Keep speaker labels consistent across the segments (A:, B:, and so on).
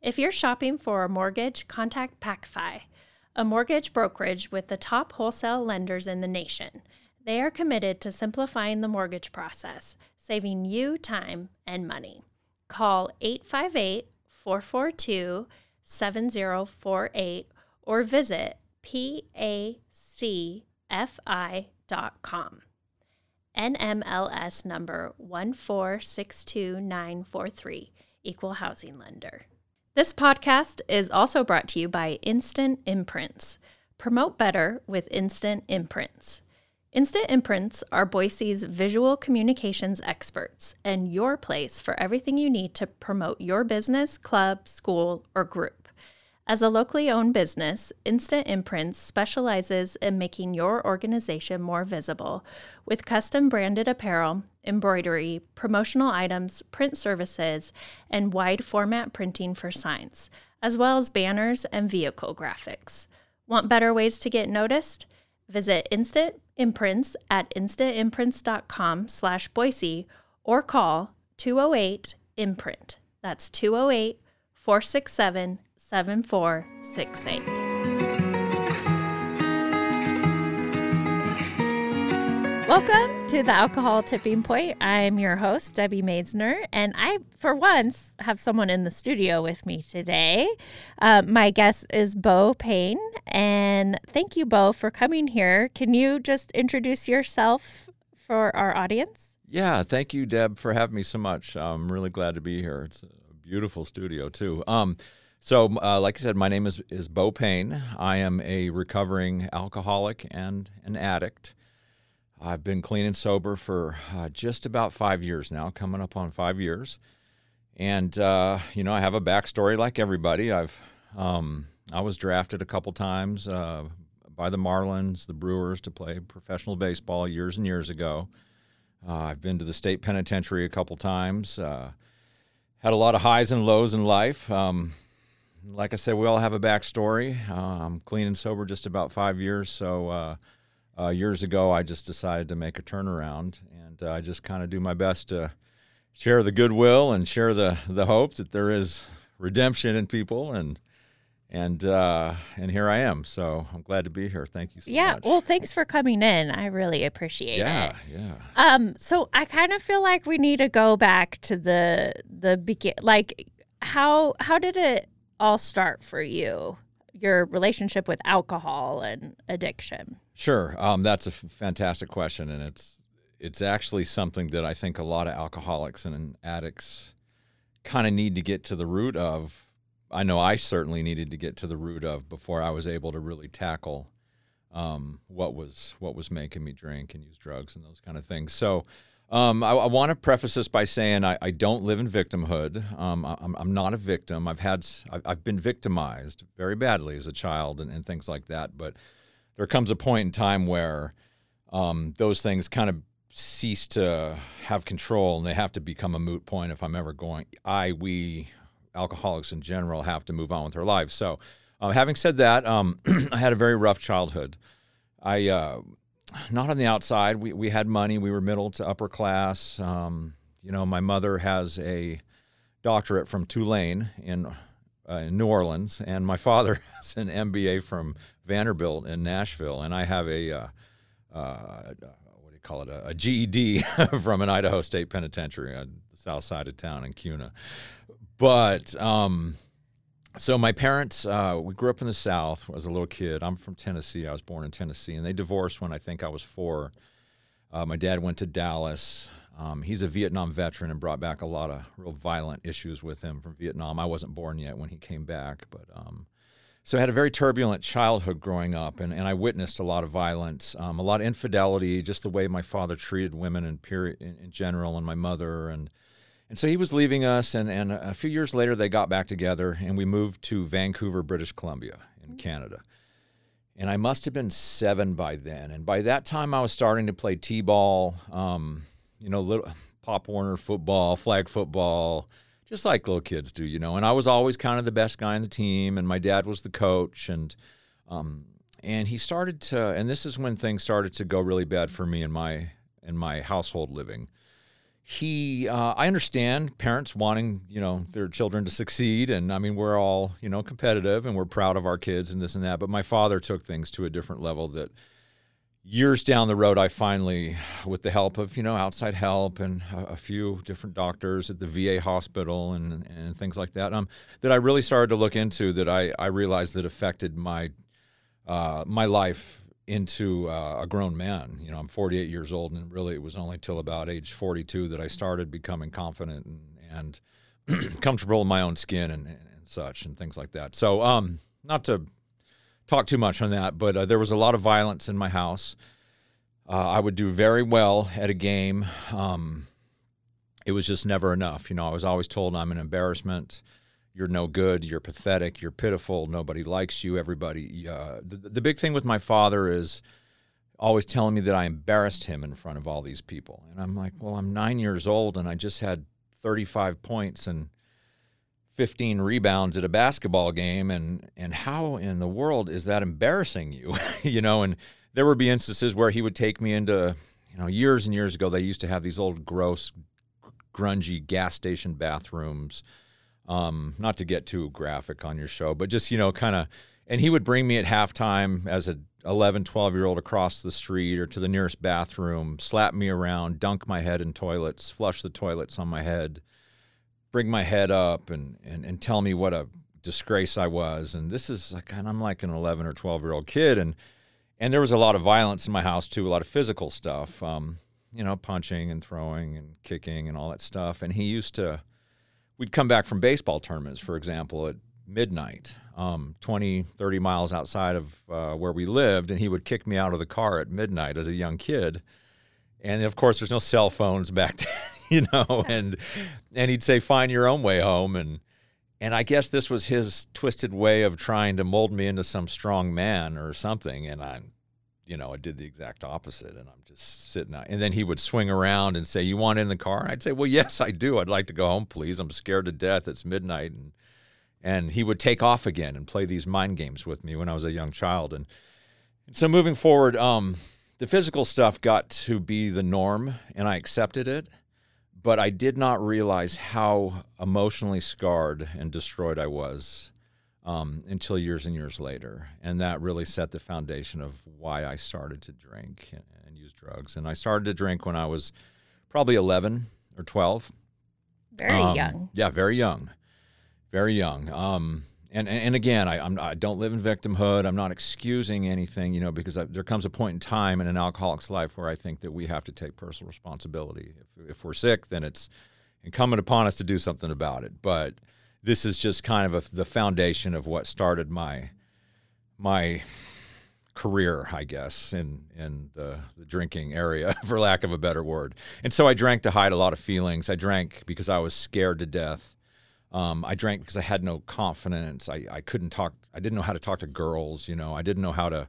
A: If you're shopping for a mortgage, contact PacFi, a mortgage brokerage with the top wholesale lenders in the nation. They are committed to simplifying the mortgage process, saving you time and money. Call 858 442 7048 or visit pacfi.com. NMLS number 1462943, Equal Housing Lender. This podcast is also brought to you by Instant Imprints. Promote better with Instant Imprints. Instant Imprints are Boise's visual communications experts and your place for everything you need to promote your business, club, school, or group. As a locally owned business, Instant Imprints specializes in making your organization more visible with custom branded apparel, embroidery, promotional items, print services, and wide format printing for signs, as well as banners and vehicle graphics. Want better ways to get noticed? Visit Instant Imprints at instantimprints.com slash Boise or call 208 Imprint. That's 208 467 7468. Welcome to the Alcohol Tipping Point. I'm your host, Debbie Maidsner, and I, for once, have someone in the studio with me today. Uh, my guest is Bo Payne, and thank you, Bo, for coming here. Can you just introduce yourself for our audience?
B: Yeah, thank you, Deb, for having me so much. I'm really glad to be here. It's a beautiful studio, too. Um, so, uh, like I said, my name is, is Bo Payne. I am a recovering alcoholic and an addict. I've been clean and sober for uh, just about five years now, coming up on five years. And, uh, you know, I have a backstory like everybody. I've um, I was drafted a couple times uh, by the Marlins, the Brewers, to play professional baseball years and years ago. Uh, I've been to the state penitentiary a couple times. Uh, had a lot of highs and lows in life. Um, like I said, we all have a backstory. Uh, I'm clean and sober just about five years. So uh, uh, years ago, I just decided to make a turnaround, and uh, I just kind of do my best to share the goodwill and share the the hope that there is redemption in people and. And uh, and here I am, so I'm glad to be here. Thank you so
A: yeah,
B: much.
A: well, thanks for coming in. I really appreciate
B: yeah,
A: it.
B: yeah.
A: Um, so I kind of feel like we need to go back to the the begin. Like, how how did it all start for you? Your relationship with alcohol and addiction.
B: Sure, um, that's a f- fantastic question, and it's it's actually something that I think a lot of alcoholics and addicts kind of need to get to the root of. I know I certainly needed to get to the root of before I was able to really tackle um, what was what was making me drink and use drugs and those kind of things. So um, I, I want to preface this by saying I, I don't live in victimhood. Um, I, I'm, I'm not a victim. I've had I've, I've been victimized very badly as a child and, and things like that. But there comes a point in time where um, those things kind of cease to have control and they have to become a moot point if I'm ever going. I we alcoholics in general have to move on with our lives. So, uh, having said that, um, I had a very rough childhood. I uh, not on the outside. We we had money. We were middle to upper class. Um, you know, my mother has a doctorate from Tulane in, uh, in New Orleans, and my father has an MBA from Vanderbilt in Nashville, and I have a uh, uh, what do you call it a, a GED from an Idaho State Penitentiary on the south side of town in Kuna. But um, so my parents, uh, we grew up in the South as a little kid. I'm from Tennessee. I was born in Tennessee, and they divorced when I think I was four. Uh, my dad went to Dallas. Um, he's a Vietnam veteran and brought back a lot of real violent issues with him from Vietnam. I wasn't born yet when he came back, but um, so I had a very turbulent childhood growing up, and, and I witnessed a lot of violence, um, a lot of infidelity, just the way my father treated women in period in, in general, and my mother, and And so he was leaving us, and, and a few years later, they got back together, and we moved to Vancouver, British Columbia, in Canada. And I must have been seven by then. And by that time, I was starting to play t-ball, um, you know, little Pop Warner football, flag football, just like little kids do, you know. And I was always kind of the best guy on the team, and my dad was the coach, and um, and he started to, and this is when things started to go really bad for me in my in my household living he uh, i understand parents wanting you know their children to succeed and i mean we're all you know competitive and we're proud of our kids and this and that but my father took things to a different level that years down the road i finally with the help of you know outside help and a, a few different doctors at the va hospital and, and things like that um, that i really started to look into that i, I realized that affected my uh, my life into uh, a grown man. You know, I'm 48 years old, and really it was only till about age 42 that I started becoming confident and, and comfortable in my own skin and, and, such and things like that. So, um, not to talk too much on that, but uh, there was a lot of violence in my house. Uh, I would do very well at a game. Um, it was just never enough. You know, I was always told I'm an embarrassment you're no good, you're pathetic, you're pitiful, nobody likes you, everybody. Uh, the, the big thing with my father is always telling me that I embarrassed him in front of all these people. And I'm like, well, I'm nine years old and I just had 35 points and 15 rebounds at a basketball game. And, and how in the world is that embarrassing you? you know, and there would be instances where he would take me into, you know, years and years ago, they used to have these old gross, grungy gas station bathrooms um, not to get too graphic on your show, but just, you know, kind of, and he would bring me at halftime as a 11, 12 year old across the street or to the nearest bathroom, slap me around, dunk my head in toilets, flush the toilets on my head, bring my head up and, and, and tell me what a disgrace I was. And this is like, and I'm like an 11 or 12 year old kid. And, and there was a lot of violence in my house too, a lot of physical stuff, um, you know, punching and throwing and kicking and all that stuff. And he used to, we'd come back from baseball tournaments, for example, at midnight, um, 20, 30 miles outside of uh, where we lived, and he would kick me out of the car at midnight as a young kid. And of course, there's no cell phones back then, you know, and and he'd say, "Find your own way home," and and I guess this was his twisted way of trying to mold me into some strong man or something. And I you know, I did the exact opposite, and I'm just sitting out. And then he would swing around and say, "You want in the car?" And I'd say, "Well, yes, I do. I'd like to go home, please. I'm scared to death. It's midnight." And and he would take off again and play these mind games with me when I was a young child. And, and so moving forward, um, the physical stuff got to be the norm, and I accepted it. But I did not realize how emotionally scarred and destroyed I was um, until years and years later. And that really set the foundation of why I started to drink and, and, use drugs. And I started to drink when I was probably 11 or 12.
A: Very um, young.
B: Yeah, very young. Very young. Um, and, and, and again, I, I'm, I don't live in victimhood. I'm not excusing anything, you know, because I, there comes a point in time in an alcoholic's life where I think that we have to take personal responsibility. If, if we're sick, then it's incumbent upon us to do something about it. But this is just kind of a, the foundation of what started my my career, I guess, in in the, the drinking area, for lack of a better word. And so I drank to hide a lot of feelings. I drank because I was scared to death. Um, I drank because I had no confidence. I, I couldn't talk. I didn't know how to talk to girls. You know, I didn't know how to.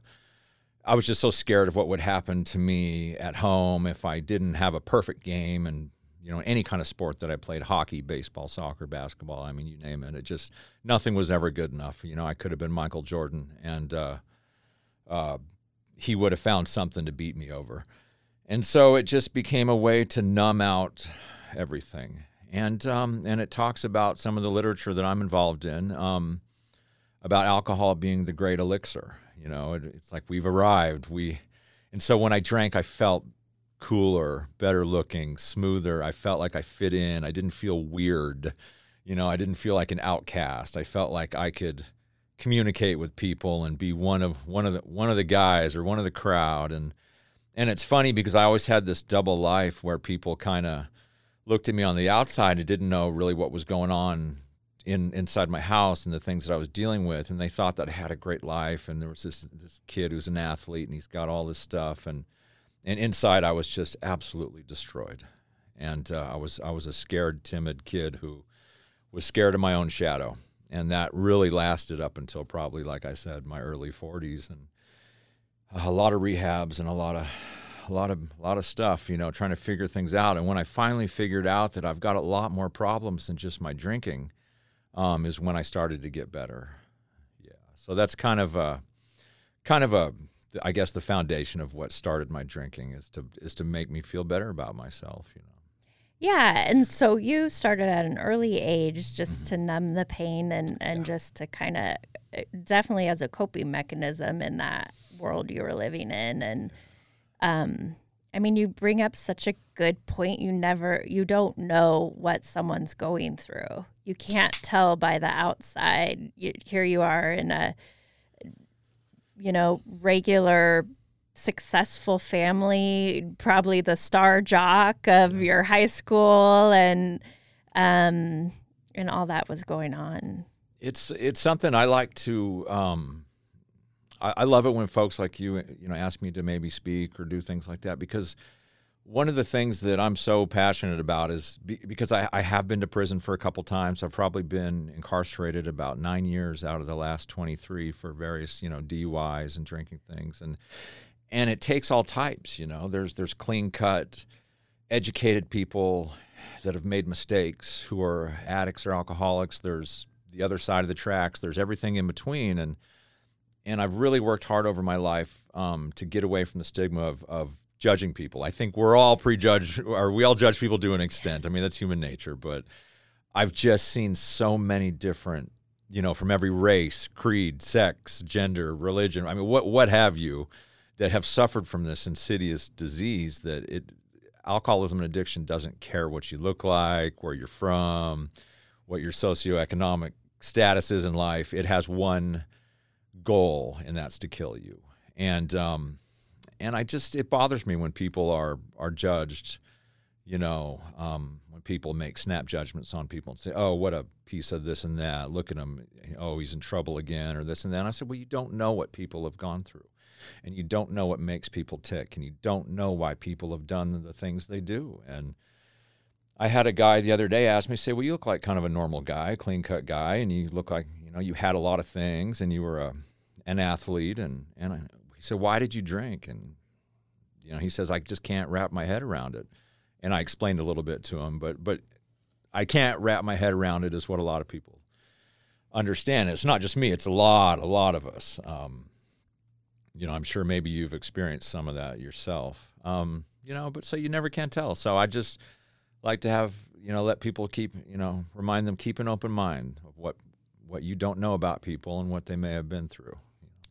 B: I was just so scared of what would happen to me at home if I didn't have a perfect game and you know any kind of sport that I played hockey, baseball, soccer, basketball. I mean, you name it. It just nothing was ever good enough. You know, I could have been Michael Jordan, and uh, uh, he would have found something to beat me over. And so it just became a way to numb out everything. And um, and it talks about some of the literature that I'm involved in um, about alcohol being the great elixir. You know, it, it's like we've arrived. We and so when I drank, I felt cooler, better looking, smoother. I felt like I fit in. I didn't feel weird. You know, I didn't feel like an outcast. I felt like I could communicate with people and be one of one of the one of the guys or one of the crowd and and it's funny because I always had this double life where people kind of looked at me on the outside and didn't know really what was going on in inside my house and the things that I was dealing with and they thought that I had a great life and there was this this kid who's an athlete and he's got all this stuff and and inside I was just absolutely destroyed. and uh, I was I was a scared, timid kid who was scared of my own shadow, and that really lasted up until probably, like I said, my early 40s, and a lot of rehabs and a lot of a lot of a lot of stuff, you know, trying to figure things out. And when I finally figured out that I've got a lot more problems than just my drinking, um, is when I started to get better. Yeah, so that's kind of a kind of a I guess the foundation of what started my drinking is to is to make me feel better about myself, you know.
A: Yeah, and so you started at an early age just mm-hmm. to numb the pain and and yeah. just to kind of eh, definitely as a coping mechanism in that world you were living in and um I mean you bring up such a good point you never you don't know what someone's going through. You can't tell by the outside. You, here you are in a you know regular successful family, probably the star jock of your high school, and um, and all that was going on.
B: It's it's something I like to. Um, I, I love it when folks like you, you know, ask me to maybe speak or do things like that because one of the things that I'm so passionate about is be, because I, I, have been to prison for a couple times. I've probably been incarcerated about nine years out of the last 23 for various, you know, DUIs and drinking things. And and it takes all types. You know, there's there's clean cut, educated people that have made mistakes who are addicts or alcoholics. There's the other side of the tracks. There's everything in between, and and I've really worked hard over my life um, to get away from the stigma of, of judging people. I think we're all prejudged, or we all judge people to an extent. I mean, that's human nature, but I've just seen so many different, you know, from every race, creed, sex, gender, religion. I mean, what what have you that have suffered from this insidious disease that it alcoholism and addiction doesn't care what you look like, where you're from, what your socioeconomic status is in life. It has one goal, and that's to kill you. And um, and I just it bothers me when people are are judged. You know, um, when people make snap judgments on people and say, "Oh, what a piece of this and that. Look at him. Oh, he's in trouble again," or this and that. And I said, "Well, you don't know what people have gone through." and you don't know what makes people tick and you don't know why people have done the things they do and i had a guy the other day ask me say well you look like kind of a normal guy clean cut guy and you look like you know you had a lot of things and you were a, an athlete and and I, he said why did you drink and you know he says i just can't wrap my head around it and i explained a little bit to him but but i can't wrap my head around it is what a lot of people understand it's not just me it's a lot a lot of us um, you know, I'm sure maybe you've experienced some of that yourself. Um, you know, but so you never can tell. So I just like to have, you know, let people keep, you know, remind them keep an open mind of what what you don't know about people and what they may have been through.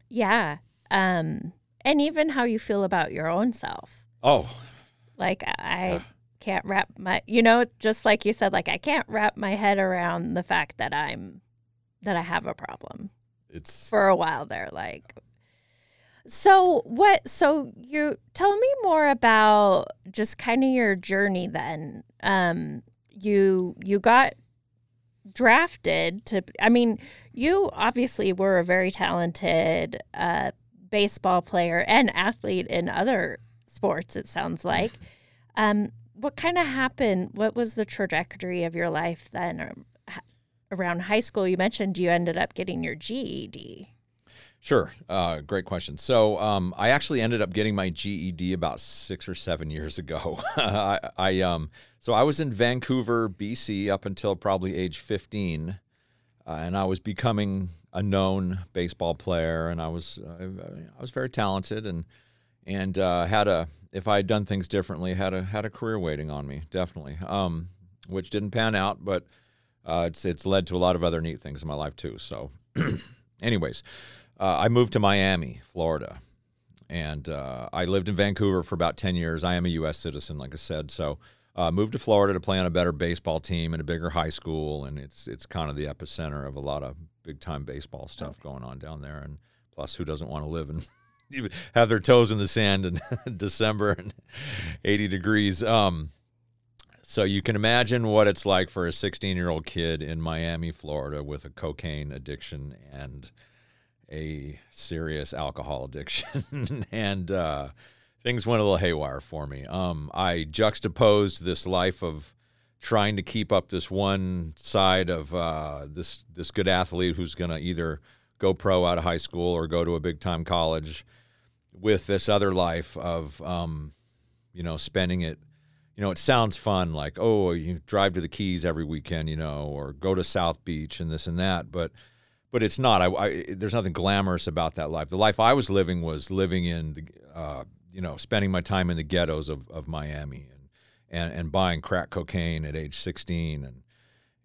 A: Yeah. Um and even how you feel about your own self.
B: Oh.
A: Like I yeah. can't wrap my you know, just like you said like I can't wrap my head around the fact that I'm that I have a problem.
B: It's
A: for a while there like so what so you tell me more about just kind of your journey then. Um you you got drafted to I mean, you obviously were a very talented uh baseball player and athlete in other sports it sounds like. Um what kind of happened? What was the trajectory of your life then around high school? You mentioned you ended up getting your GED.
B: Sure. Uh, great question. So um, I actually ended up getting my GED about six or seven years ago. I, I um, so I was in Vancouver, BC, up until probably age 15, uh, and I was becoming a known baseball player, and I was uh, I was very talented, and and uh, had a if I had done things differently, had a had a career waiting on me, definitely. Um, which didn't pan out, but uh, it's it's led to a lot of other neat things in my life too. So, anyways uh, I moved to Miami, Florida, and uh, I lived in Vancouver for about ten years. I am a U.S. citizen, like I said, so uh, moved to Florida to play on a better baseball team and a bigger high school, and it's it's kind of the epicenter of a lot of big time baseball stuff okay. going on down there. And plus, who doesn't want to live and have their toes in the sand in December and 80 degrees? Um, so you can imagine what it's like for a 16 year old kid in Miami, Florida, with a cocaine addiction and a serious alcohol addiction and uh, things went a little haywire for me. Um, I juxtaposed this life of trying to keep up this one side of uh, this this good athlete who's going to either go pro out of high school or go to a big time college with this other life of um, you know spending it you know it sounds fun like oh you drive to the keys every weekend you know or go to south beach and this and that but but it's not. I, I there's nothing glamorous about that life. The life i was living was living in the, uh, you know spending my time in the ghettos of, of miami and, and buying crack cocaine at age 16 and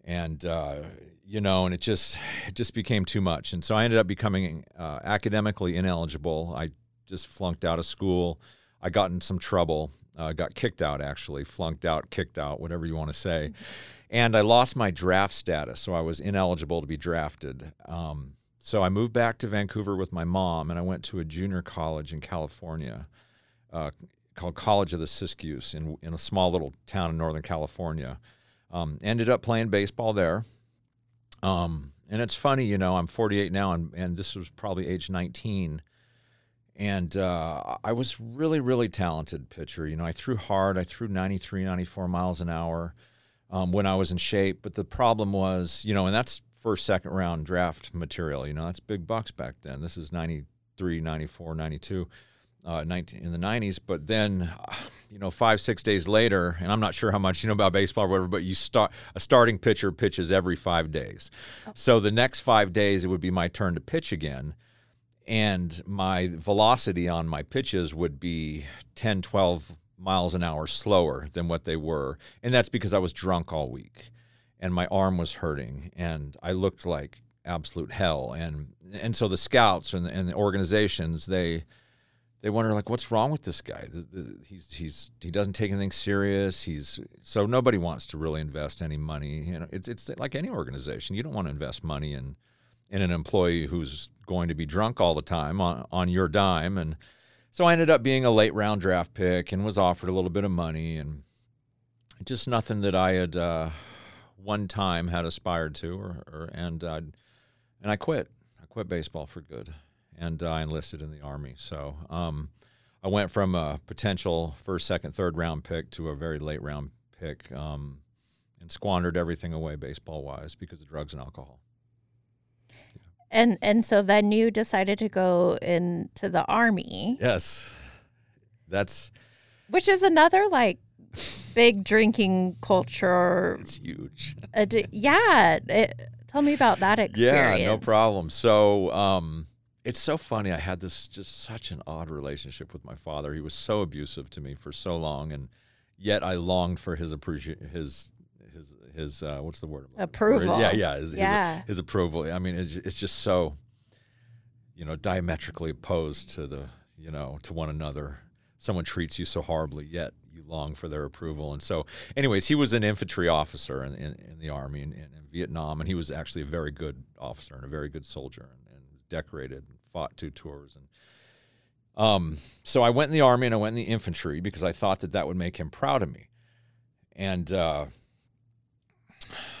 B: and uh, you know and it just it just became too much. And so i ended up becoming uh, academically ineligible. I just flunked out of school. I got in some trouble. Uh, got kicked out actually. Flunked out kicked out whatever you want to say and i lost my draft status so i was ineligible to be drafted. Um, so i moved back to vancouver with my mom and i went to a junior college in california uh, called college of the siskiyous in, in a small little town in northern california um, ended up playing baseball there um, and it's funny you know i'm 48 now and, and this was probably age 19 and uh, I was really, really talented pitcher. You know, I threw hard. I threw 93, 94 miles an hour um, when I was in shape. But the problem was, you know, and that's first, second round draft material. You know, that's big bucks back then. This is 93, 94, 92. Uh, 19, in the 90s, but then, you know, five six days later, and I'm not sure how much you know about baseball or whatever, but you start a starting pitcher pitches every five days. Oh. So the next five days, it would be my turn to pitch again and my velocity on my pitches would be 10, 12 miles an hour slower than what they were. And that's because I was drunk all week and my arm was hurting and I looked like absolute hell. And and so the scouts and and the organizations, they they wonder like what's wrong with this guy he's he's he doesn't take anything serious he's so nobody wants to really invest any money you know it's it's like any organization you don't want to invest money in in an employee who's going to be drunk all the time on, on your dime. And so I ended up being a late round draft pick and was offered a little bit of money and just nothing that I had uh, one time had aspired to, or, or and uh, and I quit. I quit baseball for good, and uh, I enlisted in the army. So um, I went from a potential first, second, third round pick to a very late round pick, um, and squandered everything away baseball wise because of drugs and alcohol.
A: And and so then you decided to go into the army.
B: Yes. That's
A: which is another like big drinking culture.
B: It's huge.
A: Ad- yeah. It, tell me about that experience.
B: Yeah, no problem. So, um, it's so funny. I had this just such an odd relationship with my father. He was so abusive to me for so long, and yet I longed for his appreciation, his his his uh, what's the word?
A: Approval.
B: yeah, yeah, his,
A: yeah.
B: His, his, approval. I mean, it's, it's just so you know diametrically opposed to the you know to one another. Someone treats you so horribly, yet you long for their approval. And so, anyways, he was an infantry officer in, in, in the army in, in, Vietnam, and he was actually a very good officer and a very good soldier, and, and decorated, fought two tours, and um, so I went in the army and I went in the infantry because I thought that that would make him proud of me. And uh,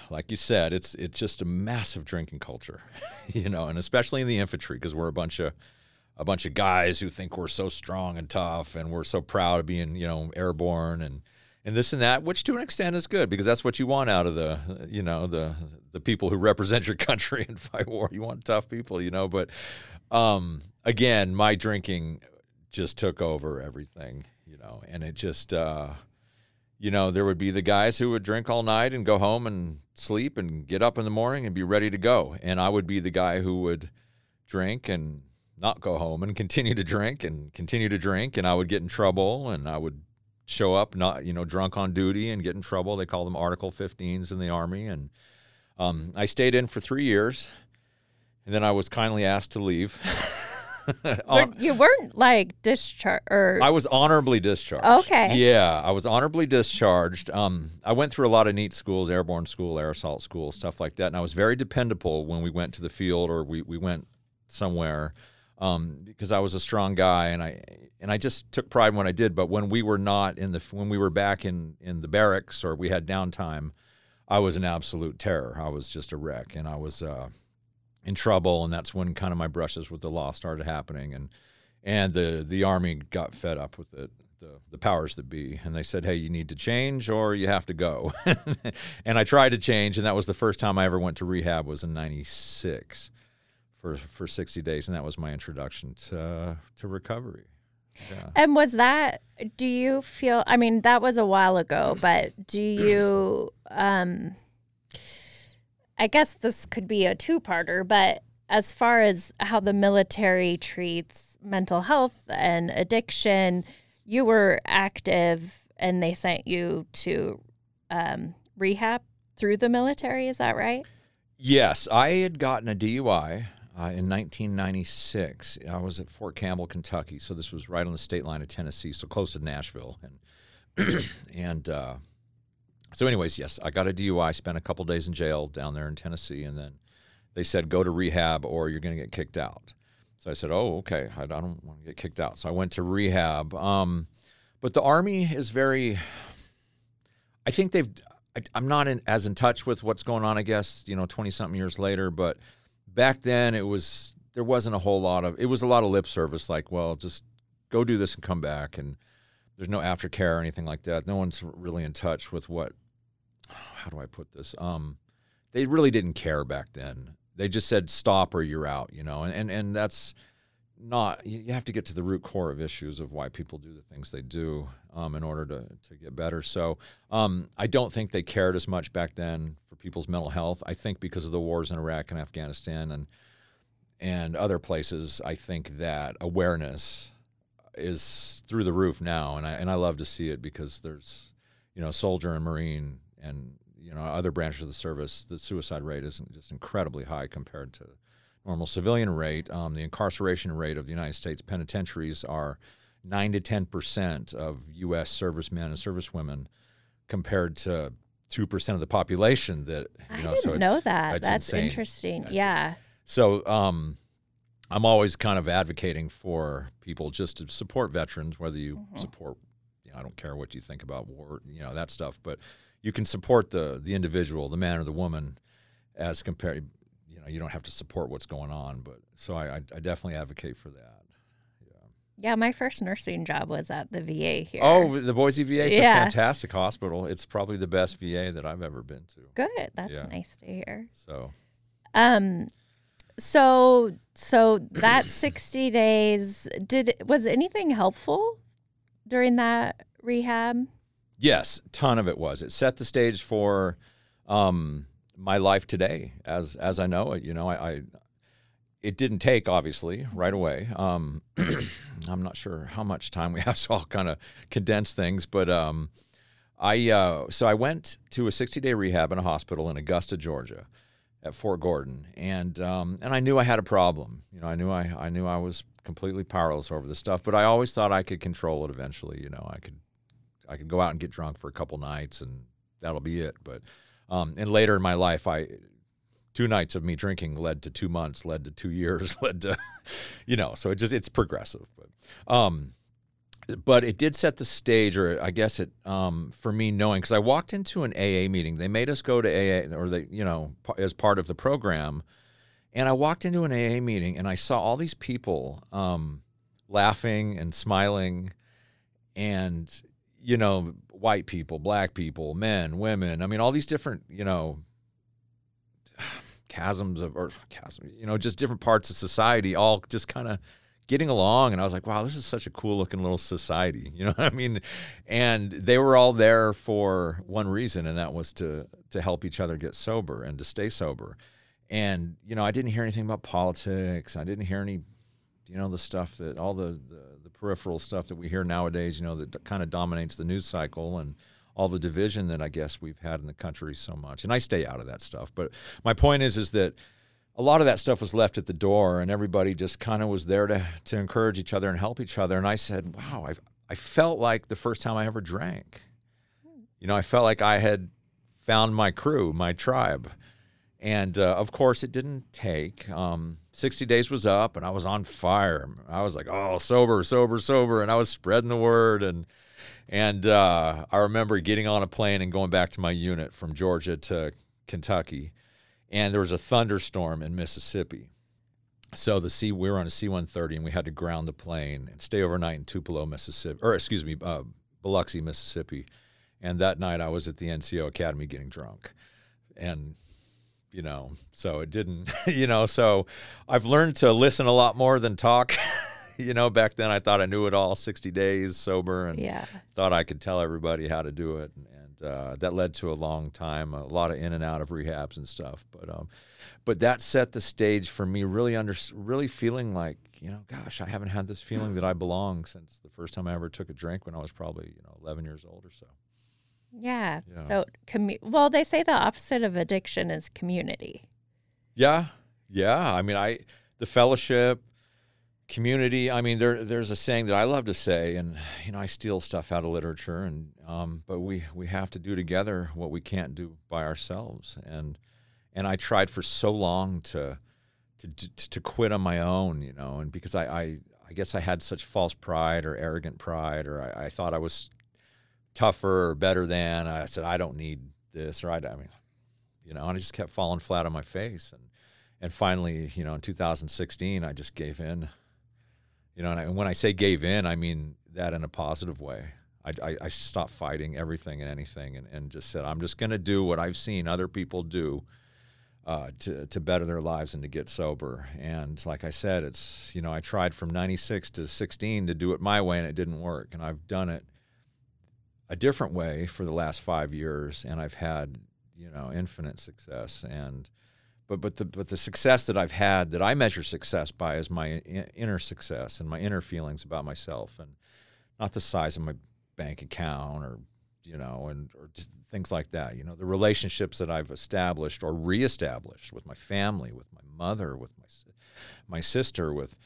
B: like you said, it's it's just a massive drinking culture, you know, and especially in the infantry because we're a bunch of a bunch of guys who think we're so strong and tough and we're so proud of being, you know, airborne and and this and that, which to an extent is good because that's what you want out of the, you know, the the people who represent your country and fight war. You want tough people, you know. But um, again, my drinking just took over everything, you know, and it just. Uh, you know, there would be the guys who would drink all night and go home and sleep and get up in the morning and be ready to go. And I would be the guy who would drink and not go home and continue to drink and continue to drink. And I would get in trouble and I would show up not, you know, drunk on duty and get in trouble. They call them Article 15s in the Army. And um, I stayed in for three years. And then I was kindly asked to leave.
A: you weren't like discharged or
B: I was honorably discharged.
A: Okay.
B: Yeah, I was honorably discharged. Um, I went through a lot of neat schools, airborne school, air assault school, stuff like that, and I was very dependable when we went to the field or we, we went somewhere. Um, because I was a strong guy and I and I just took pride in what I did. But when we were not in the when we were back in in the barracks or we had downtime, I was an absolute terror. I was just a wreck, and I was uh, in trouble, and that's when kind of my brushes with the law started happening. And and the the army got fed up with it. The, the powers that be, and they said, "Hey, you need to change, or you have to go." and I tried to change, and that was the first time I ever went to rehab. Was in '96 for for 60 days, and that was my introduction to to recovery.
A: Yeah. And was that? Do you feel? I mean, that was a while ago, but do you? um I guess this could be a two-parter, but as far as how the military treats mental health and addiction, you were active, and they sent you to um, rehab through the military. Is that right?
B: Yes, I had gotten a DUI uh, in 1996. I was at Fort Campbell, Kentucky, so this was right on the state line of Tennessee, so close to Nashville. And and uh, so, anyways, yes, I got a DUI. Spent a couple days in jail down there in Tennessee, and then they said go to rehab or you're going to get kicked out. So I said, oh, okay, I don't want to get kicked out. So I went to rehab. Um, but the army is very. I think they've. I, am not in, as in touch with what's going on. I guess you know, 20 something years later, but back then it was there wasn't a whole lot of it was a lot of lip service like well just go do this and come back and there's no aftercare or anything like that no one's really in touch with what how do i put this? Um they really didn't care back then. They just said stop or you're out you know and and, and that's not you have to get to the root core of issues of why people do the things they do um, in order to, to get better. So um, i don't think they cared as much back then for people's mental health. I think because of the wars in iraq and afghanistan and and other places i think that awareness is through the roof now. And i and i love to see it because there's you know soldier and marine and you know other branches of the service the suicide rate is just incredibly high compared to normal civilian rate. Um, the incarceration rate of the United States penitentiaries are nine to ten percent of U.S. servicemen and servicewomen, compared to two percent of the population. That
A: you know, I didn't so know that. That's insane. interesting. That's yeah. It.
B: So um, I'm always kind of advocating for people just to support veterans, whether you mm-hmm. support. You know, I don't care what you think about war, you know that stuff, but you can support the the individual, the man or the woman, as compared You know you don't have to support what's going on. But so I, I, I definitely advocate for that.
A: Yeah. Yeah, my first nursing job was at the VA here.
B: Oh, the Boise VA. It's yeah. a fantastic hospital. It's probably the best VA that I've ever been to.
A: Good. That's yeah. nice to hear.
B: So,
A: um, so so that 60 days did was anything helpful during that rehab?
B: Yes, ton of it was. It set the stage for um my life today as as I know it. You know, I, I it didn't take obviously right away. Um, I'm not sure how much time we have, so I'll kind of condense things. But um, I uh, so I went to a 60 day rehab in a hospital in Augusta, Georgia, at Fort Gordon, and um, and I knew I had a problem. You know, I knew I I knew I was completely powerless over the stuff, but I always thought I could control it eventually. You know, I could I could go out and get drunk for a couple nights, and that'll be it. But um, and later in my life, I two nights of me drinking led to two months, led to two years, led to, you know, so it just it's progressive. But um, but it did set the stage, or I guess it um, for me knowing because I walked into an AA meeting. They made us go to AA, or they, you know, as part of the program. And I walked into an AA meeting and I saw all these people um, laughing and smiling, and you know, white people, black people, men, women. I mean, all these different, you know, chasms of, or chasm, you know, just different parts of society, all just kind of getting along. And I was like, wow, this is such a cool looking little society. You know what I mean? And they were all there for one reason, and that was to to help each other get sober and to stay sober. And you know, I didn't hear anything about politics. I didn't hear any you know the stuff that all the, the, the peripheral stuff that we hear nowadays you know that kind of dominates the news cycle and all the division that I guess we've had in the country so much. And I stay out of that stuff. But my point is is that a lot of that stuff was left at the door and everybody just kind of was there to to encourage each other and help each other. And I said wow I I felt like the first time I ever drank. You know I felt like I had found my crew my tribe. And uh, of course it didn't take um, 60 days was up and I was on fire. I was like, oh, sober, sober, sober. And I was spreading the word. And, and uh, I remember getting on a plane and going back to my unit from Georgia to Kentucky. And there was a thunderstorm in Mississippi. so the C we were on a C-130 and we had to ground the plane and stay overnight in Tupelo, Mississippi, or excuse me, uh, Biloxi, Mississippi. And that night I was at the NCO Academy getting drunk, and you know, so it didn't, you know, so I've learned to listen a lot more than talk. you know, back then I thought I knew it all, 60 days sober, and
A: Yeah.
B: thought I could tell everybody how to do it, and, and uh, that led to a long time, a lot of in and out of rehabs and stuff. But um, but that set the stage for me really under really feeling like you know, gosh, I haven't had this feeling that I belong since the first time I ever took a drink when I was probably you know 11 years old or so.
A: Yeah.
B: Yeah.
A: So, commu- well, they say the opposite of addiction is community.
B: Yeah, yeah. I mean, I the fellowship, community. I mean, there there's a saying that I love to say, and you know, I steal stuff out of literature, and um, but we we have to do together what we can't do by ourselves, and and I tried for so long to to to, to quit on my own, you know, and because I I. I guess I had such false pride or arrogant pride, or I, I thought I was tougher or better than. I said I don't need this, or I, I mean, you know, and I just kept falling flat on my face, and and finally, you know, in 2016, I just gave in. You know, and, I, and when I say gave in, I mean that in a positive way. I, I, I stopped fighting everything and anything, and, and just said, I'm just going to do what I've seen other people do uh, to to better their lives and to get sober. And like I said, it's you know, I tried from 96 to 16 to do it my way, and it didn't work. And I've done it a different way for the last five years, and I've had you know infinite success. And but but the but the success that I've had that I measure success by is my inner success and my inner feelings about myself, and not the size of my bank account or you know and or just things like that. You know the relationships that I've established or reestablished with my family, with my mother, with my my sister, with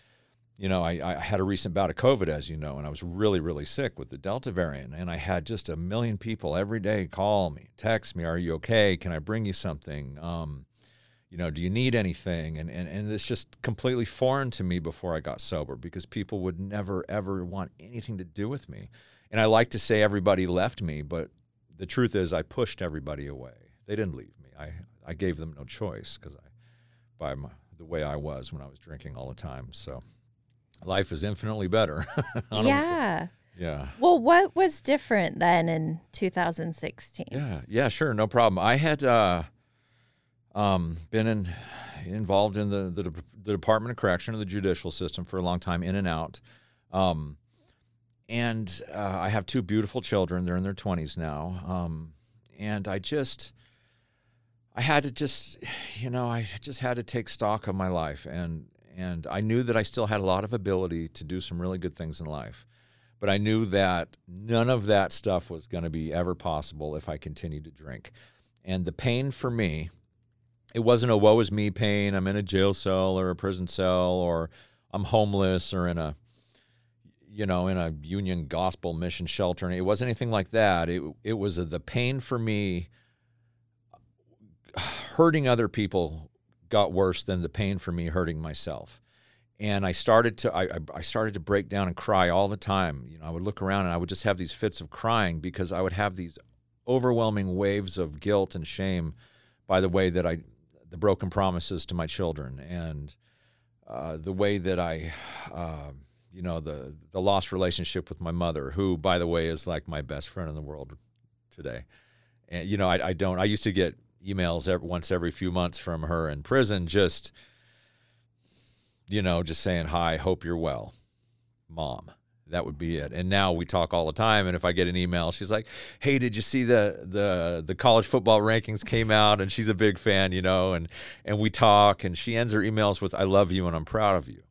B: you know, I, I had a recent bout of COVID, as you know, and I was really, really sick with the Delta variant. And I had just a million people every day call me, text me, Are you okay? Can I bring you something? Um, you know, do you need anything? And, and, and it's just completely foreign to me before I got sober because people would never, ever want anything to do with me. And I like to say everybody left me, but the truth is I pushed everybody away. They didn't leave me. I, I gave them no choice because I, by my, the way I was when I was drinking all the time. So life is infinitely better. a-
A: Yeah.
B: yeah.
A: Well, what was different then in 2016?
B: Yeah, yeah, sure, no problem. I had uh, um, been in, involved in the, the the Department of Correction of the judicial system for a long time, in and out. Um, and uh, I have two beautiful children. They're in their twenties now. Um, and I just, I had to just, you know, I just had to take stock of my life, and and I knew that I still had a lot of ability to do some really good things in life but I knew that none of that stuff was going to be ever possible if I continued to drink. And the pain for me, it wasn't a woe is me pain. I'm in a jail cell or a prison cell or I'm homeless or in a you know in a union gospel mission shelter. And it wasn't anything like that. It it was uh, the pain for me uh, hurting other people got worse than the pain for me hurting myself and I started to I, I- started to break down and cry all the time. You know, I would look around and I would just have these fits of crying because I would have these overwhelming waves of guilt and shame by the way that I the broken promises to my children and uh, the way that I uh, you know the the lost relationship with my mother, who by the way is like my best friend in the world today. And you know, I, I don't. I used to get emails every, once every few months from her in prison, just you know, just saying hi, hope you're well, mom. That would be it. And now we talk all the time. And if I get an email, she's like, "Hey, did you see the the the college football rankings came out?" And she's a big fan, you know. And and we talk. And she ends her emails with, "I love you and I'm proud of you."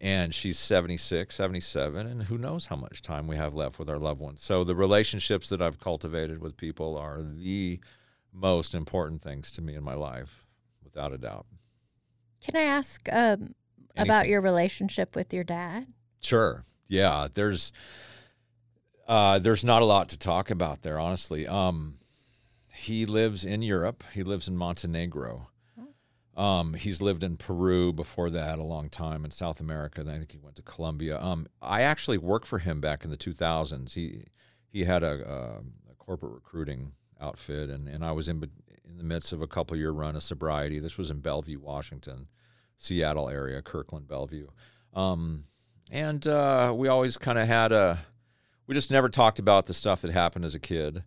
B: And she's 76, 77, and who knows how much time we have left with our loved ones. So the relationships that I've cultivated with people are the most important things to me in my life, without a doubt.
A: Can I ask um, about your relationship with your dad?
B: Sure. Yeah. There's uh, there's not a lot to talk about there, honestly. Um, he lives in Europe. He lives in Montenegro. Um, he's lived in Peru before that a long time in South America. Then I think he went to Colombia. Um, I actually worked for him back in the 2000s. He he had a, a, a corporate recruiting outfit, and, and I was in in the midst of a couple year run of sobriety. This was in Bellevue, Washington, Seattle area, Kirkland, Bellevue. Um, and uh, we always kind of had a, we just never talked about the stuff that happened as a kid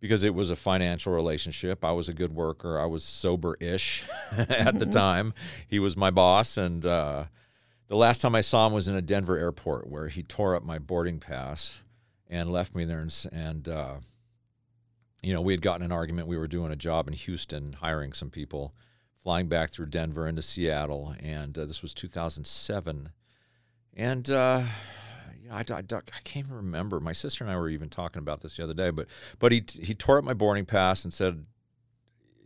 B: because it was a financial relationship. I was a good worker. I was sober ish at the time. He was my boss. And uh, the last time I saw him was in a Denver airport where he tore up my boarding pass and left me there. And, and uh, you know, we had gotten an argument. We were doing a job in Houston, hiring some people, flying back through Denver into Seattle. And uh, this was 2007. And, uh, you know, I, I, I can't even remember. My sister and I were even talking about this the other day, but but he he tore up my boarding pass and said,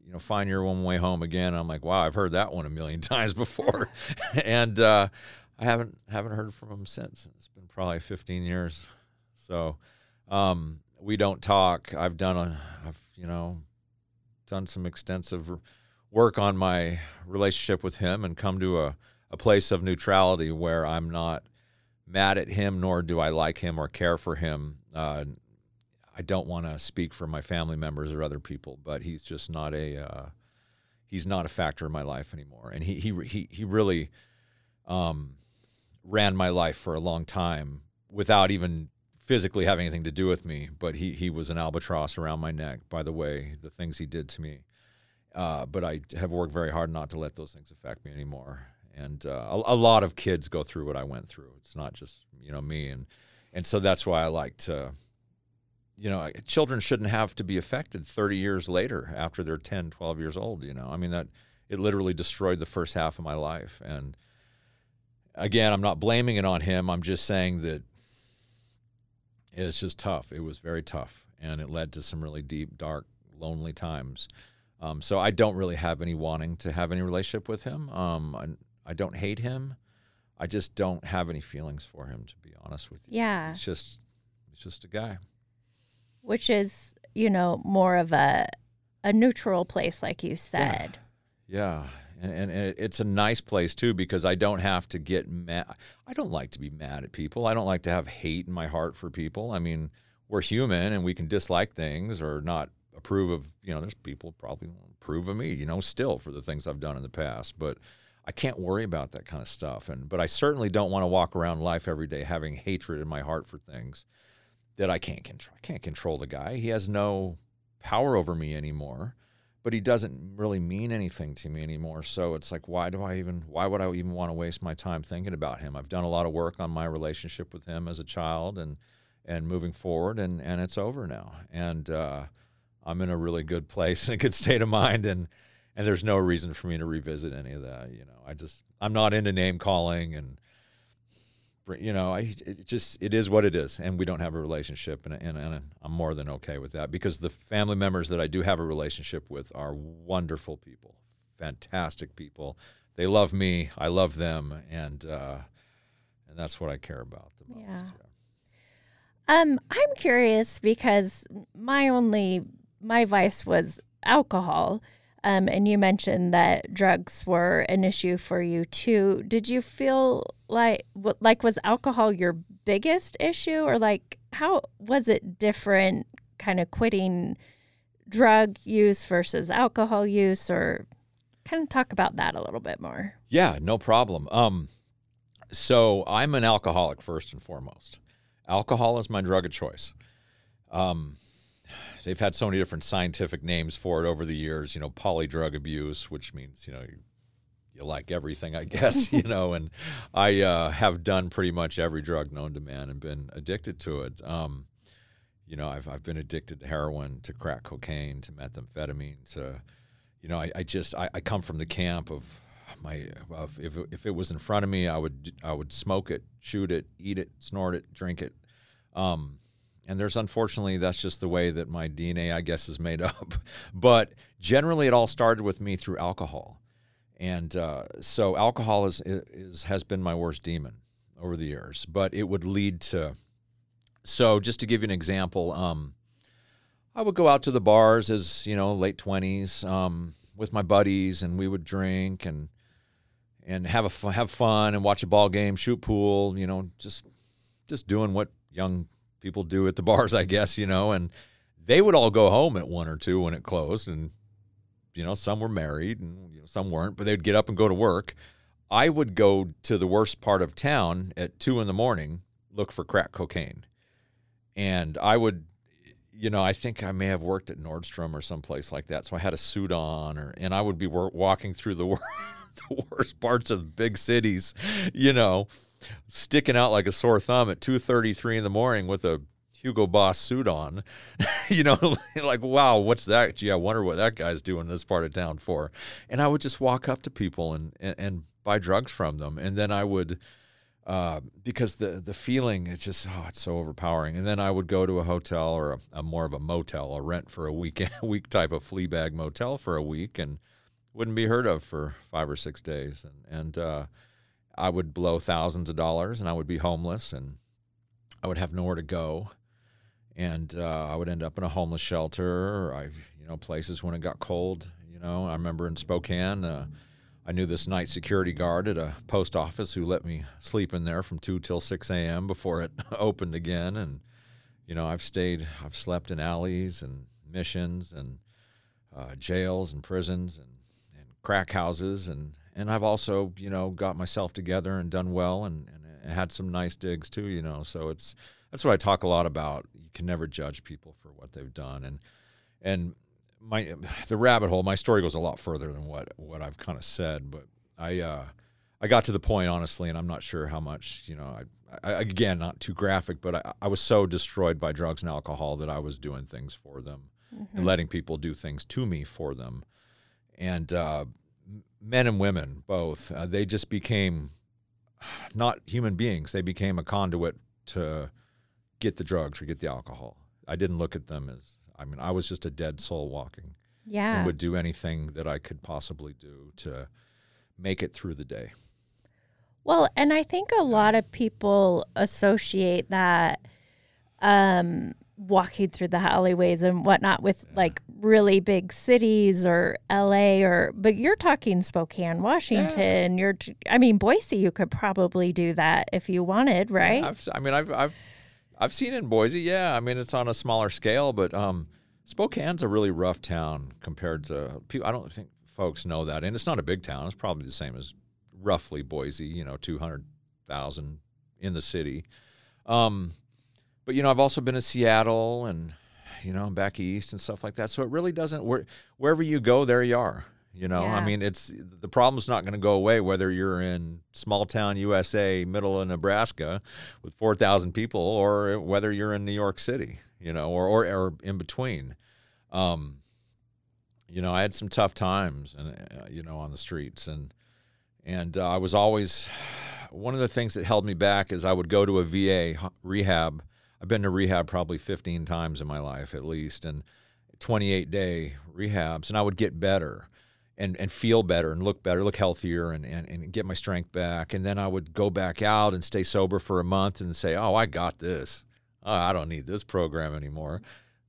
B: you know, find your one way home again. And I'm like, wow, I've heard that one a million times before, and uh, I haven't haven't heard from him since. It's been probably 15 years, so um, we don't talk. I've done a, I've you know, done some extensive work on my relationship with him and come to a a place of neutrality where I'm not mad at him, nor do I like him or care for him. Uh, I don't want to speak for my family members or other people, but he's just not a uh, he's not a factor in my life anymore. And he he he he really um, ran my life for a long time without even physically having anything to do with me. But he he was an albatross around my neck. By the way, the things he did to me. Uh, but I have worked very hard not to let those things affect me anymore and uh, a, a, lot of kids go through what I went through. It's not just you know me, and and so that's why I like to. You know, children shouldn't have to be affected 30 years later after they're 10, 12 years old. You know, I mean that it literally destroyed the first half of my life. And again, I'm not blaming it on him. I'm just saying that it's just tough. It was very tough, and it led to some really deep, dark, lonely times. Um, so I don't really have any wanting to have any relationship with him. Um, I don't hate him. I just don't have any feelings for him, to be honest with you.
A: Yeah.
B: It's just, it's just a guy.
A: Which is, you know, more of a a neutral place, like you said.
B: Yeah. yeah. And, and it's a nice place too because I don't have to get mad. I don't like to be mad at people. I don't like to have hate in my heart for people. I mean, we're human and we can dislike things or not approve of, you know, there's people probably approve of me, you know, still for the things I've done in the past. But I can't worry about that kind of stuff. And but I certainly don't want to walk around life every day having hatred in my heart for things that I can't control. I can't control the guy. He has no power over me anymore. But he doesn't really mean anything to me anymore. So it's like, why do I even? Why would I even want to waste my time thinking about him? I've done a lot of work on my relationship with him as a child, and and moving forward, and and it's over now. And uh, I'm in a really good place and a good state of mind, and and there's no reason for me to revisit any of that. You know, I just I'm not into name calling and you know, I it just it is what it is, and we don't have a relationship, and, and and I'm more than okay with that because the family members that I do have a relationship with are wonderful people, fantastic people. They love me, I love them, and uh, and that's what I care about the most. Yeah.
A: yeah. Um, I'm curious because my only my vice was alcohol. Um, and you mentioned that drugs were an issue for you too. Did you feel like like was alcohol your biggest issue, or like how was it different? Kind of quitting drug use versus alcohol use, or kind of talk about that a little bit more.
B: Yeah, no problem. Um, so I'm an alcoholic first and foremost. Alcohol is my drug of choice. Um, they've had so many different scientific names for it over the years. You know, polydrug abuse, which means you know you, you like everything, I guess. you know, and I uh, have done pretty much every drug known to man and been addicted to it. Um, you know, I've I've been addicted to heroin, to crack cocaine, to methamphetamine, to you know, I, I just I, I come from the camp of my of if if it was in front of me, I would I would smoke it, shoot it, eat it, snort it, drink it. Um, and there's unfortunately that's just the way that my DNA, I guess, is made up. but generally, it all started with me through alcohol, and uh, so alcohol is, is has been my worst demon over the years. But it would lead to, so just to give you an example, um, I would go out to the bars as you know late twenties um, with my buddies, and we would drink and and have a have fun and watch a ball game, shoot pool, you know, just just doing what young people do at the bars, I guess, you know, and they would all go home at one or two when it closed. And, you know, some were married and you know, some weren't, but they'd get up and go to work. I would go to the worst part of town at two in the morning, look for crack cocaine. And I would, you know, I think I may have worked at Nordstrom or someplace like that. So I had a suit on, or and I would be walking through the, wor- the worst parts of big cities, you know, sticking out like a sore thumb at two thirty three in the morning with a Hugo Boss suit on. you know, like, wow, what's that? Gee, I wonder what that guy's doing this part of town for. And I would just walk up to people and, and, and buy drugs from them. And then I would, uh, because the, the feeling, is just, oh, it's so overpowering. And then I would go to a hotel or a, a more of a motel, a rent for a week, a week type of flea bag motel for a week and wouldn't be heard of for five or six days. And, and, uh, I would blow thousands of dollars and I would be homeless and I would have nowhere to go and uh, I would end up in a homeless shelter. Or I, you know, places when it got cold. You know, I remember in Spokane, uh, I knew this night security guard at a post office who let me sleep in there from two till six a.m. before it opened again. And you know, I've stayed, I've slept in alleys and missions and uh, jails and prisons and, and crack houses and and I've also you know got myself together and done well and, and had some nice digs too. You know, so it's that's what I talk a lot about. You can never judge people for what they've done, and and my the rabbit hole. My story goes a lot further than what what I've kind of said, but I uh, I got to the point honestly, and I'm not sure how much you know. I, I again not too graphic, but I, I was so destroyed by drugs and alcohol that I was doing things for them mm-hmm. and letting people do things to me for them, and uh, men and women both uh, they just became not human beings. They became a conduit to get the drugs or get the alcohol. I didn't look at them as I mean I was just a dead soul walking.
A: Yeah.
B: And would do anything that I could possibly do to make it through the day.
A: Well, and I think a lot of people associate that um, walking through the alleyways and whatnot with yeah. like really big cities or LA or but you're talking Spokane, Washington. Yeah. You're I mean Boise you could probably do that if you wanted, right?
B: Yeah, i mean I've I've I've seen in Boise. Yeah, I mean it's on a smaller scale, but um, Spokane's a really rough town compared to people. I don't think folks know that, and it's not a big town. It's probably the same as roughly Boise. You know, two hundred thousand in the city. Um, but you know, I've also been in Seattle and you know back east and stuff like that. So it really doesn't. Where, wherever you go, there you are. You know, yeah. I mean, it's the problem's not going to go away whether you're in small town USA, middle of Nebraska, with four thousand people, or whether you're in New York City. You know, or or, or in between. Um, you know, I had some tough times, and uh, you know, on the streets, and and uh, I was always one of the things that held me back is I would go to a VA rehab. I've been to rehab probably 15 times in my life at least, and 28 day rehabs, and I would get better and and feel better and look better, look healthier, and, and and get my strength back. And then I would go back out and stay sober for a month and say, "Oh, I got this. Oh, I don't need this program anymore.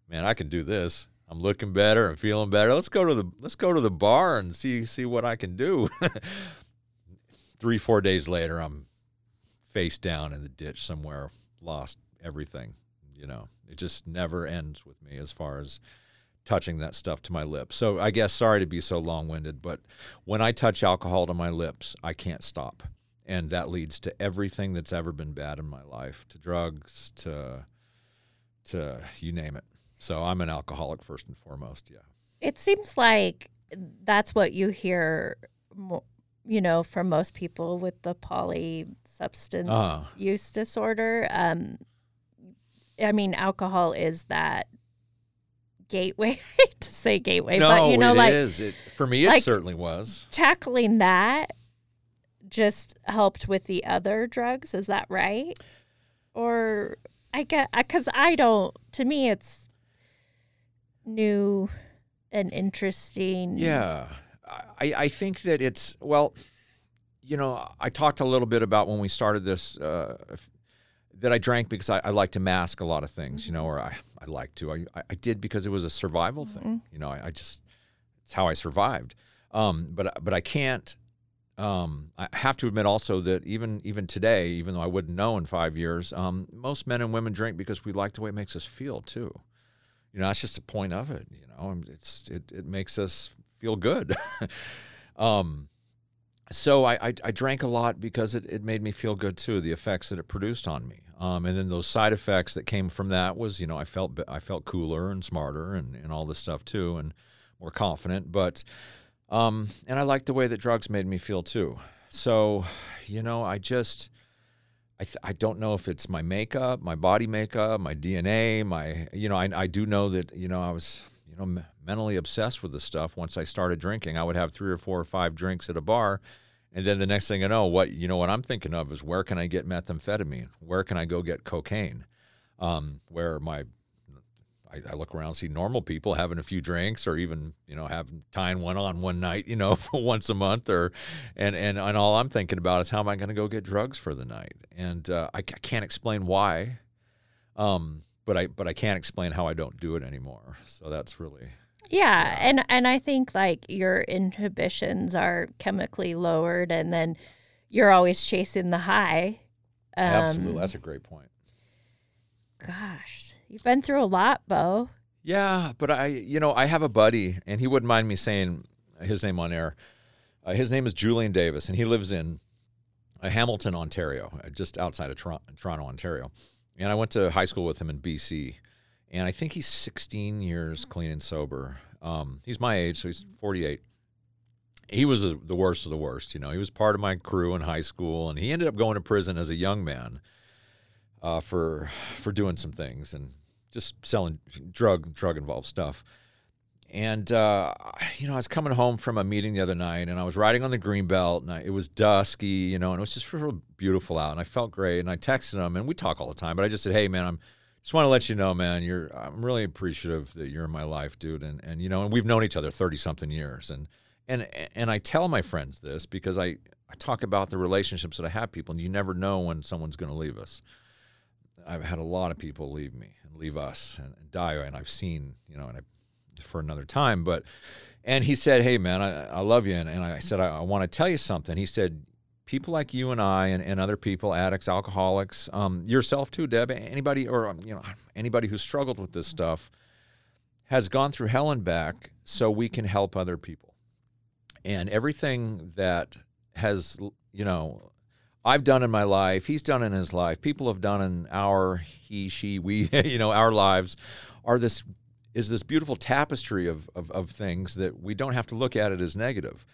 B: Man, I can do this. I'm looking better. I'm feeling better. Let's go to the let's go to the bar and see see what I can do." Three four days later, I'm face down in the ditch somewhere, lost everything. You know, it just never ends with me as far as touching that stuff to my lips. So I guess sorry to be so long-winded, but when I touch alcohol to my lips, I can't stop. And that leads to everything that's ever been bad in my life, to drugs, to to you name it. So I'm an alcoholic first and foremost, yeah.
A: It seems like that's what you hear you know from most people with the poly substance uh. use disorder. Um I mean alcohol is that gateway to say gateway,
B: no,
A: but you know,
B: it
A: like
B: is. It, for me, it like, certainly was.
A: Tackling that just helped with the other drugs. Is that right? Or I get because I don't. To me, it's new and interesting.
B: Yeah, I I think that it's well. You know, I talked a little bit about when we started this uh, that I drank because I, I, like to mask a lot of things, you know, or I, I like to. I, I did because it was a survival mm-hmm. thing. You know, I, I, just, it's how I survived. Um, but, but I can't, um, I have to admit also that even, even today, even though I wouldn't know in five years, um, most men and women drink because we like the way it makes us feel too. You know, that's just a point of it, you know, it's, it, it makes us feel good. um, so I, I, I drank a lot because it, it made me feel good too. The effects that it produced on me, um, and then those side effects that came from that was you know I felt I felt cooler and smarter and, and all this stuff too, and more confident. But um, and I liked the way that drugs made me feel too. So, you know, I just I, th- I don't know if it's my makeup, my body makeup, my DNA, my you know I, I do know that you know I was you know m- mentally obsessed with the stuff. Once I started drinking, I would have three or four or five drinks at a bar, and then the next thing I know, what you know what I'm thinking of is where can I get methamphetamine? Where can I go get cocaine? Um, where my I, I, look around, see normal people having a few drinks, or even you know having tying one on one night, you know, for once a month, or and and and all I'm thinking about is how am I going to go get drugs for the night? And uh, I, I, can't explain why, um, but I but I can't explain how I don't do it anymore. So that's really
A: yeah, and and I think like your inhibitions are chemically lowered, and then you're always chasing the high.
B: Um, Absolutely, that's a great point.
A: Gosh, You've been through a lot, Beau.
B: Yeah, but I, you know, I have a buddy, and he wouldn't mind me saying his name on air. Uh, his name is Julian Davis, and he lives in uh, Hamilton, Ontario, uh, just outside of Toronto, Toronto, Ontario. And I went to high school with him in BC, and I think he's 16 years clean and sober. Um, he's my age, so he's 48. He was a, the worst of the worst. You know, he was part of my crew in high school, and he ended up going to prison as a young man uh, for for doing some things, and just selling drug drug involved stuff. And uh, you know, I was coming home from a meeting the other night, and I was riding on the green belt, and I, it was dusky, you know, and it was just real beautiful out, and I felt great. And I texted him, and we talk all the time, but I just said, "Hey, man, I'm just want to let you know, man, you're I'm really appreciative that you're in my life, dude, and and you know, and we've known each other thirty something years, and and and I tell my friends this because I I talk about the relationships that I have people, and you never know when someone's going to leave us. I've had a lot of people leave me and leave us and, and die, and I've seen, you know, and I, for another time. But and he said, "Hey, man, I, I love you," and, and I said, "I, I want to tell you something." He said, "People like you and I, and, and other people, addicts, alcoholics, um, yourself too, Deb, anybody or um, you know anybody who struggled with this stuff, has gone through hell and back, so we can help other people, and everything that has, you know." I've done in my life, he's done in his life, people have done in our he, she, we, you know, our lives are this is this beautiful tapestry of, of, of things that we don't have to look at it as negative.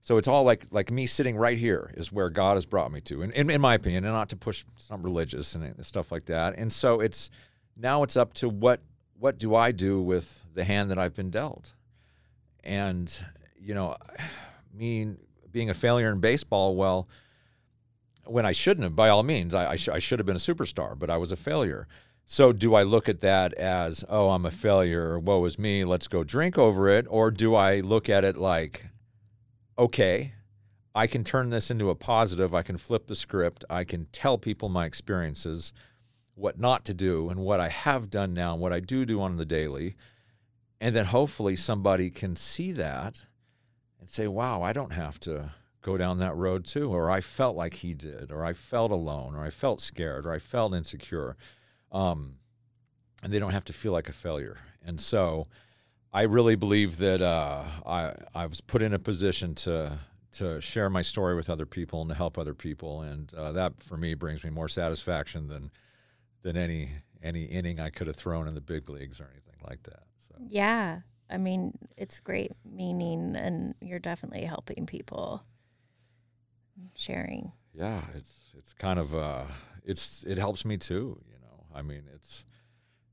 B: So it's all like like me sitting right here is where God has brought me to, and in, in my opinion, and not to push some religious and stuff like that. And so it's now it's up to what what do I do with the hand that I've been dealt, and you know, I mean, being a failure in baseball, well, when I shouldn't have. By all means, I, I, sh- I should have been a superstar, but I was a failure. So do I look at that as, oh, I'm a failure, woe is me, let's go drink over it? Or do I look at it like, okay, I can turn this into a positive, I can flip the script, I can tell people my experiences, what not to do, and what I have done now, and what I do do on the daily. And then hopefully somebody can see that and say, wow, I don't have to go down that road too, or I felt like he did, or I felt alone, or I felt scared, or I felt insecure. Um, and they don't have to feel like a failure. And so I really believe that uh, I, I was put in a position to, to share my story with other people and to help other people. And uh, that for me brings me more satisfaction than, than any, any inning I could have thrown in the big leagues or anything like that. So.
A: Yeah. I mean, it's great meaning, and you're definitely helping people sharing.
B: Yeah, it's it's kind of uh, it's it helps me too. You know, I mean, it's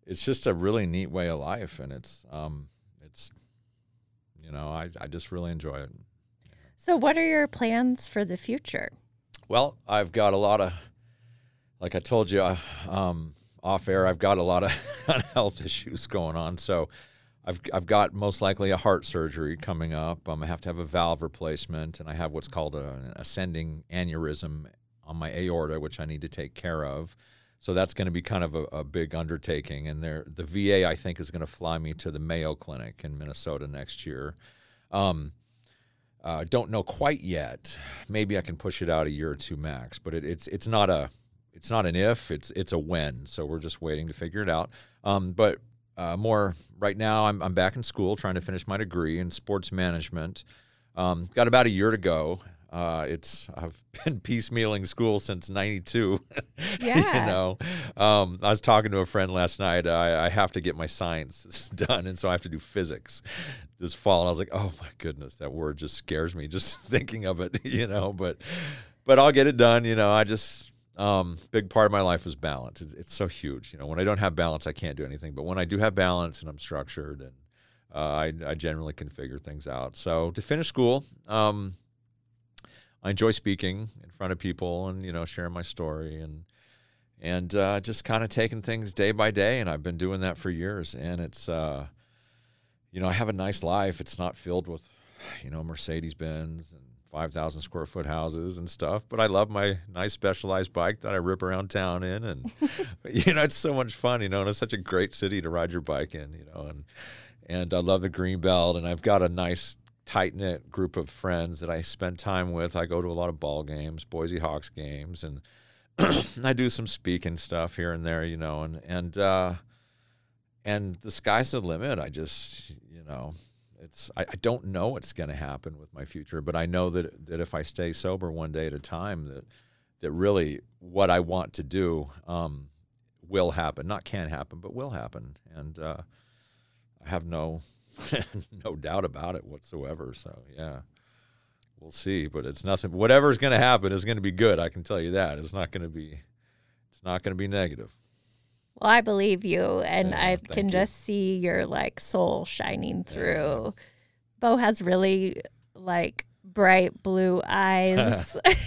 B: it's just a really neat way of life, and it's um, it's you know, I I just really enjoy it.
A: So, what are your plans for the future?
B: Well, I've got a lot of, like I told you, uh, um, off air, I've got a lot of health issues going on. So I've, I've got most likely a heart surgery coming up. Um, I have to have a valve replacement, and I have what's called a, an ascending aneurysm on my aorta, which I need to take care of. So that's going to be kind of a, a big undertaking. And the VA, I think, is going to fly me to the Mayo Clinic in Minnesota next year. Um, uh, don't know quite yet. Maybe I can push it out a year or two max, but it, it's it's not a it's not an if. It's it's a when. So we're just waiting to figure it out. Um, but uh, more right now. I'm, I'm back in school trying to finish my degree in sports management. Um, got about a year to go. Uh, it's I've been piecemealing school since '92.
A: Yeah.
B: you know, um, I was talking to a friend last night. I, I have to get my science done, and so I have to do physics this fall. And I was like, oh my goodness, that word just scares me just thinking of it. You know, but but I'll get it done. You know, I just um, big part of my life is balance. It's, it's so huge. You know, when I don't have balance, I can't do anything. But when I do have balance and I'm structured and uh, I, I generally can figure things out. So to finish school, um, I enjoy speaking in front of people and you know sharing my story and and uh, just kind of taking things day by day. And I've been doing that for years. And it's uh, you know I have a nice life. It's not filled with you know Mercedes Benz and 5,000 square foot houses and stuff, but I love my nice specialized bike that I rip around town in. And, you know, it's so much fun, you know, and it's such a great city to ride your bike in, you know, and, and I love the green belt and I've got a nice tight knit group of friends that I spend time with. I go to a lot of ball games, Boise Hawks games, and I do some speaking stuff here and there, you know, and and uh, and the sky's the limit. I just, you know, it's I, I don't know what's going to happen with my future, but I know that that if I stay sober one day at a time, that that really what I want to do um, will happen. Not can happen, but will happen, and uh, I have no no doubt about it whatsoever. So yeah, we'll see. But it's nothing. Whatever's going to happen is going to be good. I can tell you that. It's not going to be. It's not going to be negative.
A: Well, I believe you, and
B: Yeah,
A: I can
B: you.
A: just see your like soul shining through. Beau has really like bright blue eyes. it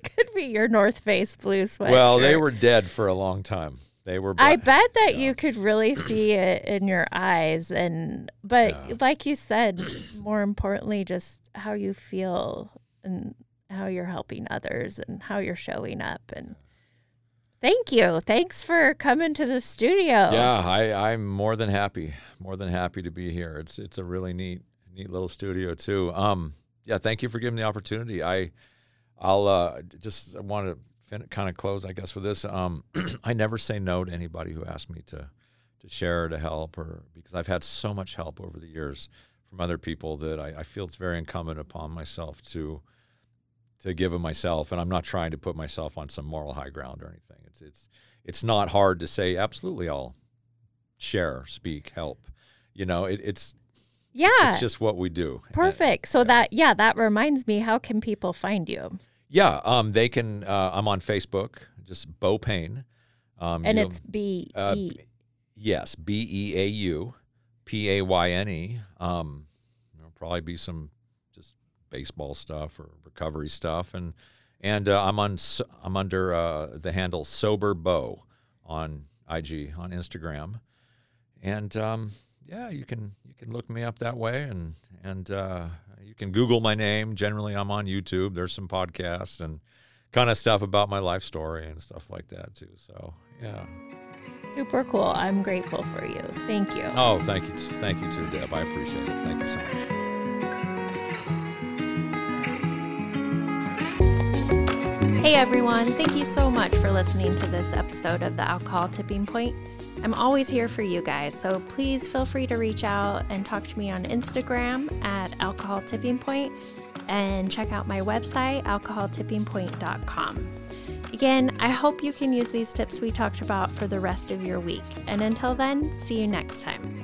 A: could be your North Face blue sweatshirt.
B: Well, they were dead for a long time. They were.
A: I bet that
B: Yeah.
A: you could really see it in your eyes, and but
B: Yeah.
A: like you said, more importantly, just how you feel and how you're helping others and how you're showing up. And thank you, thanks for coming to the studio.
B: Yeah, I, I'm more than happy, more than happy to be here. It's it's a really neat neat little studio too. Um, yeah, thank you for giving the opportunity. I I'll uh, just want to fin- kind of close, I guess, with this. Um, I never say no to anybody who asks me to to share, to help, or because I've had so much help over the years from other people that I, I feel it's very incumbent upon myself to to give of myself, and I'm not trying to put myself on some moral high ground or anything. It's it's it's not hard to say absolutely I'll share, speak, help. You know, it, it's
A: yeah,
B: it's just what we do.
A: perfect. So that yeah, that reminds me. How can people find you?
B: Yeah, um, they can. Uh, I'm on Facebook, just Beau Payne. Um,
A: And it's B
B: uh,
A: E.
B: b- yes, B E A U P A Y N E. Um, there'll probably be some just baseball stuff or recovery stuff, and and uh, I'm on I'm under uh, the handle Sober Bo on IG on Instagram, and um, yeah, you can you can look me up that way, and and uh, you can Google my name. Generally, I'm on YouTube. There's some podcasts and kind of stuff about my life story and stuff like that too. So yeah.
A: Super cool. I'm grateful for you. Thank you.
B: Oh, thank you, thank you too, Deb. I appreciate it. Thank you so much.
A: Hey everyone, thank you so much for listening to this episode of the Alcohol Tipping Point. I'm always here for you guys, so please feel free to reach out and talk to me on Instagram at Alcohol Tipping Point and check out my website, alcoholtippingpoint.com. Again, I hope you can use these tips we talked about for the rest of your week. And until then, see you next time.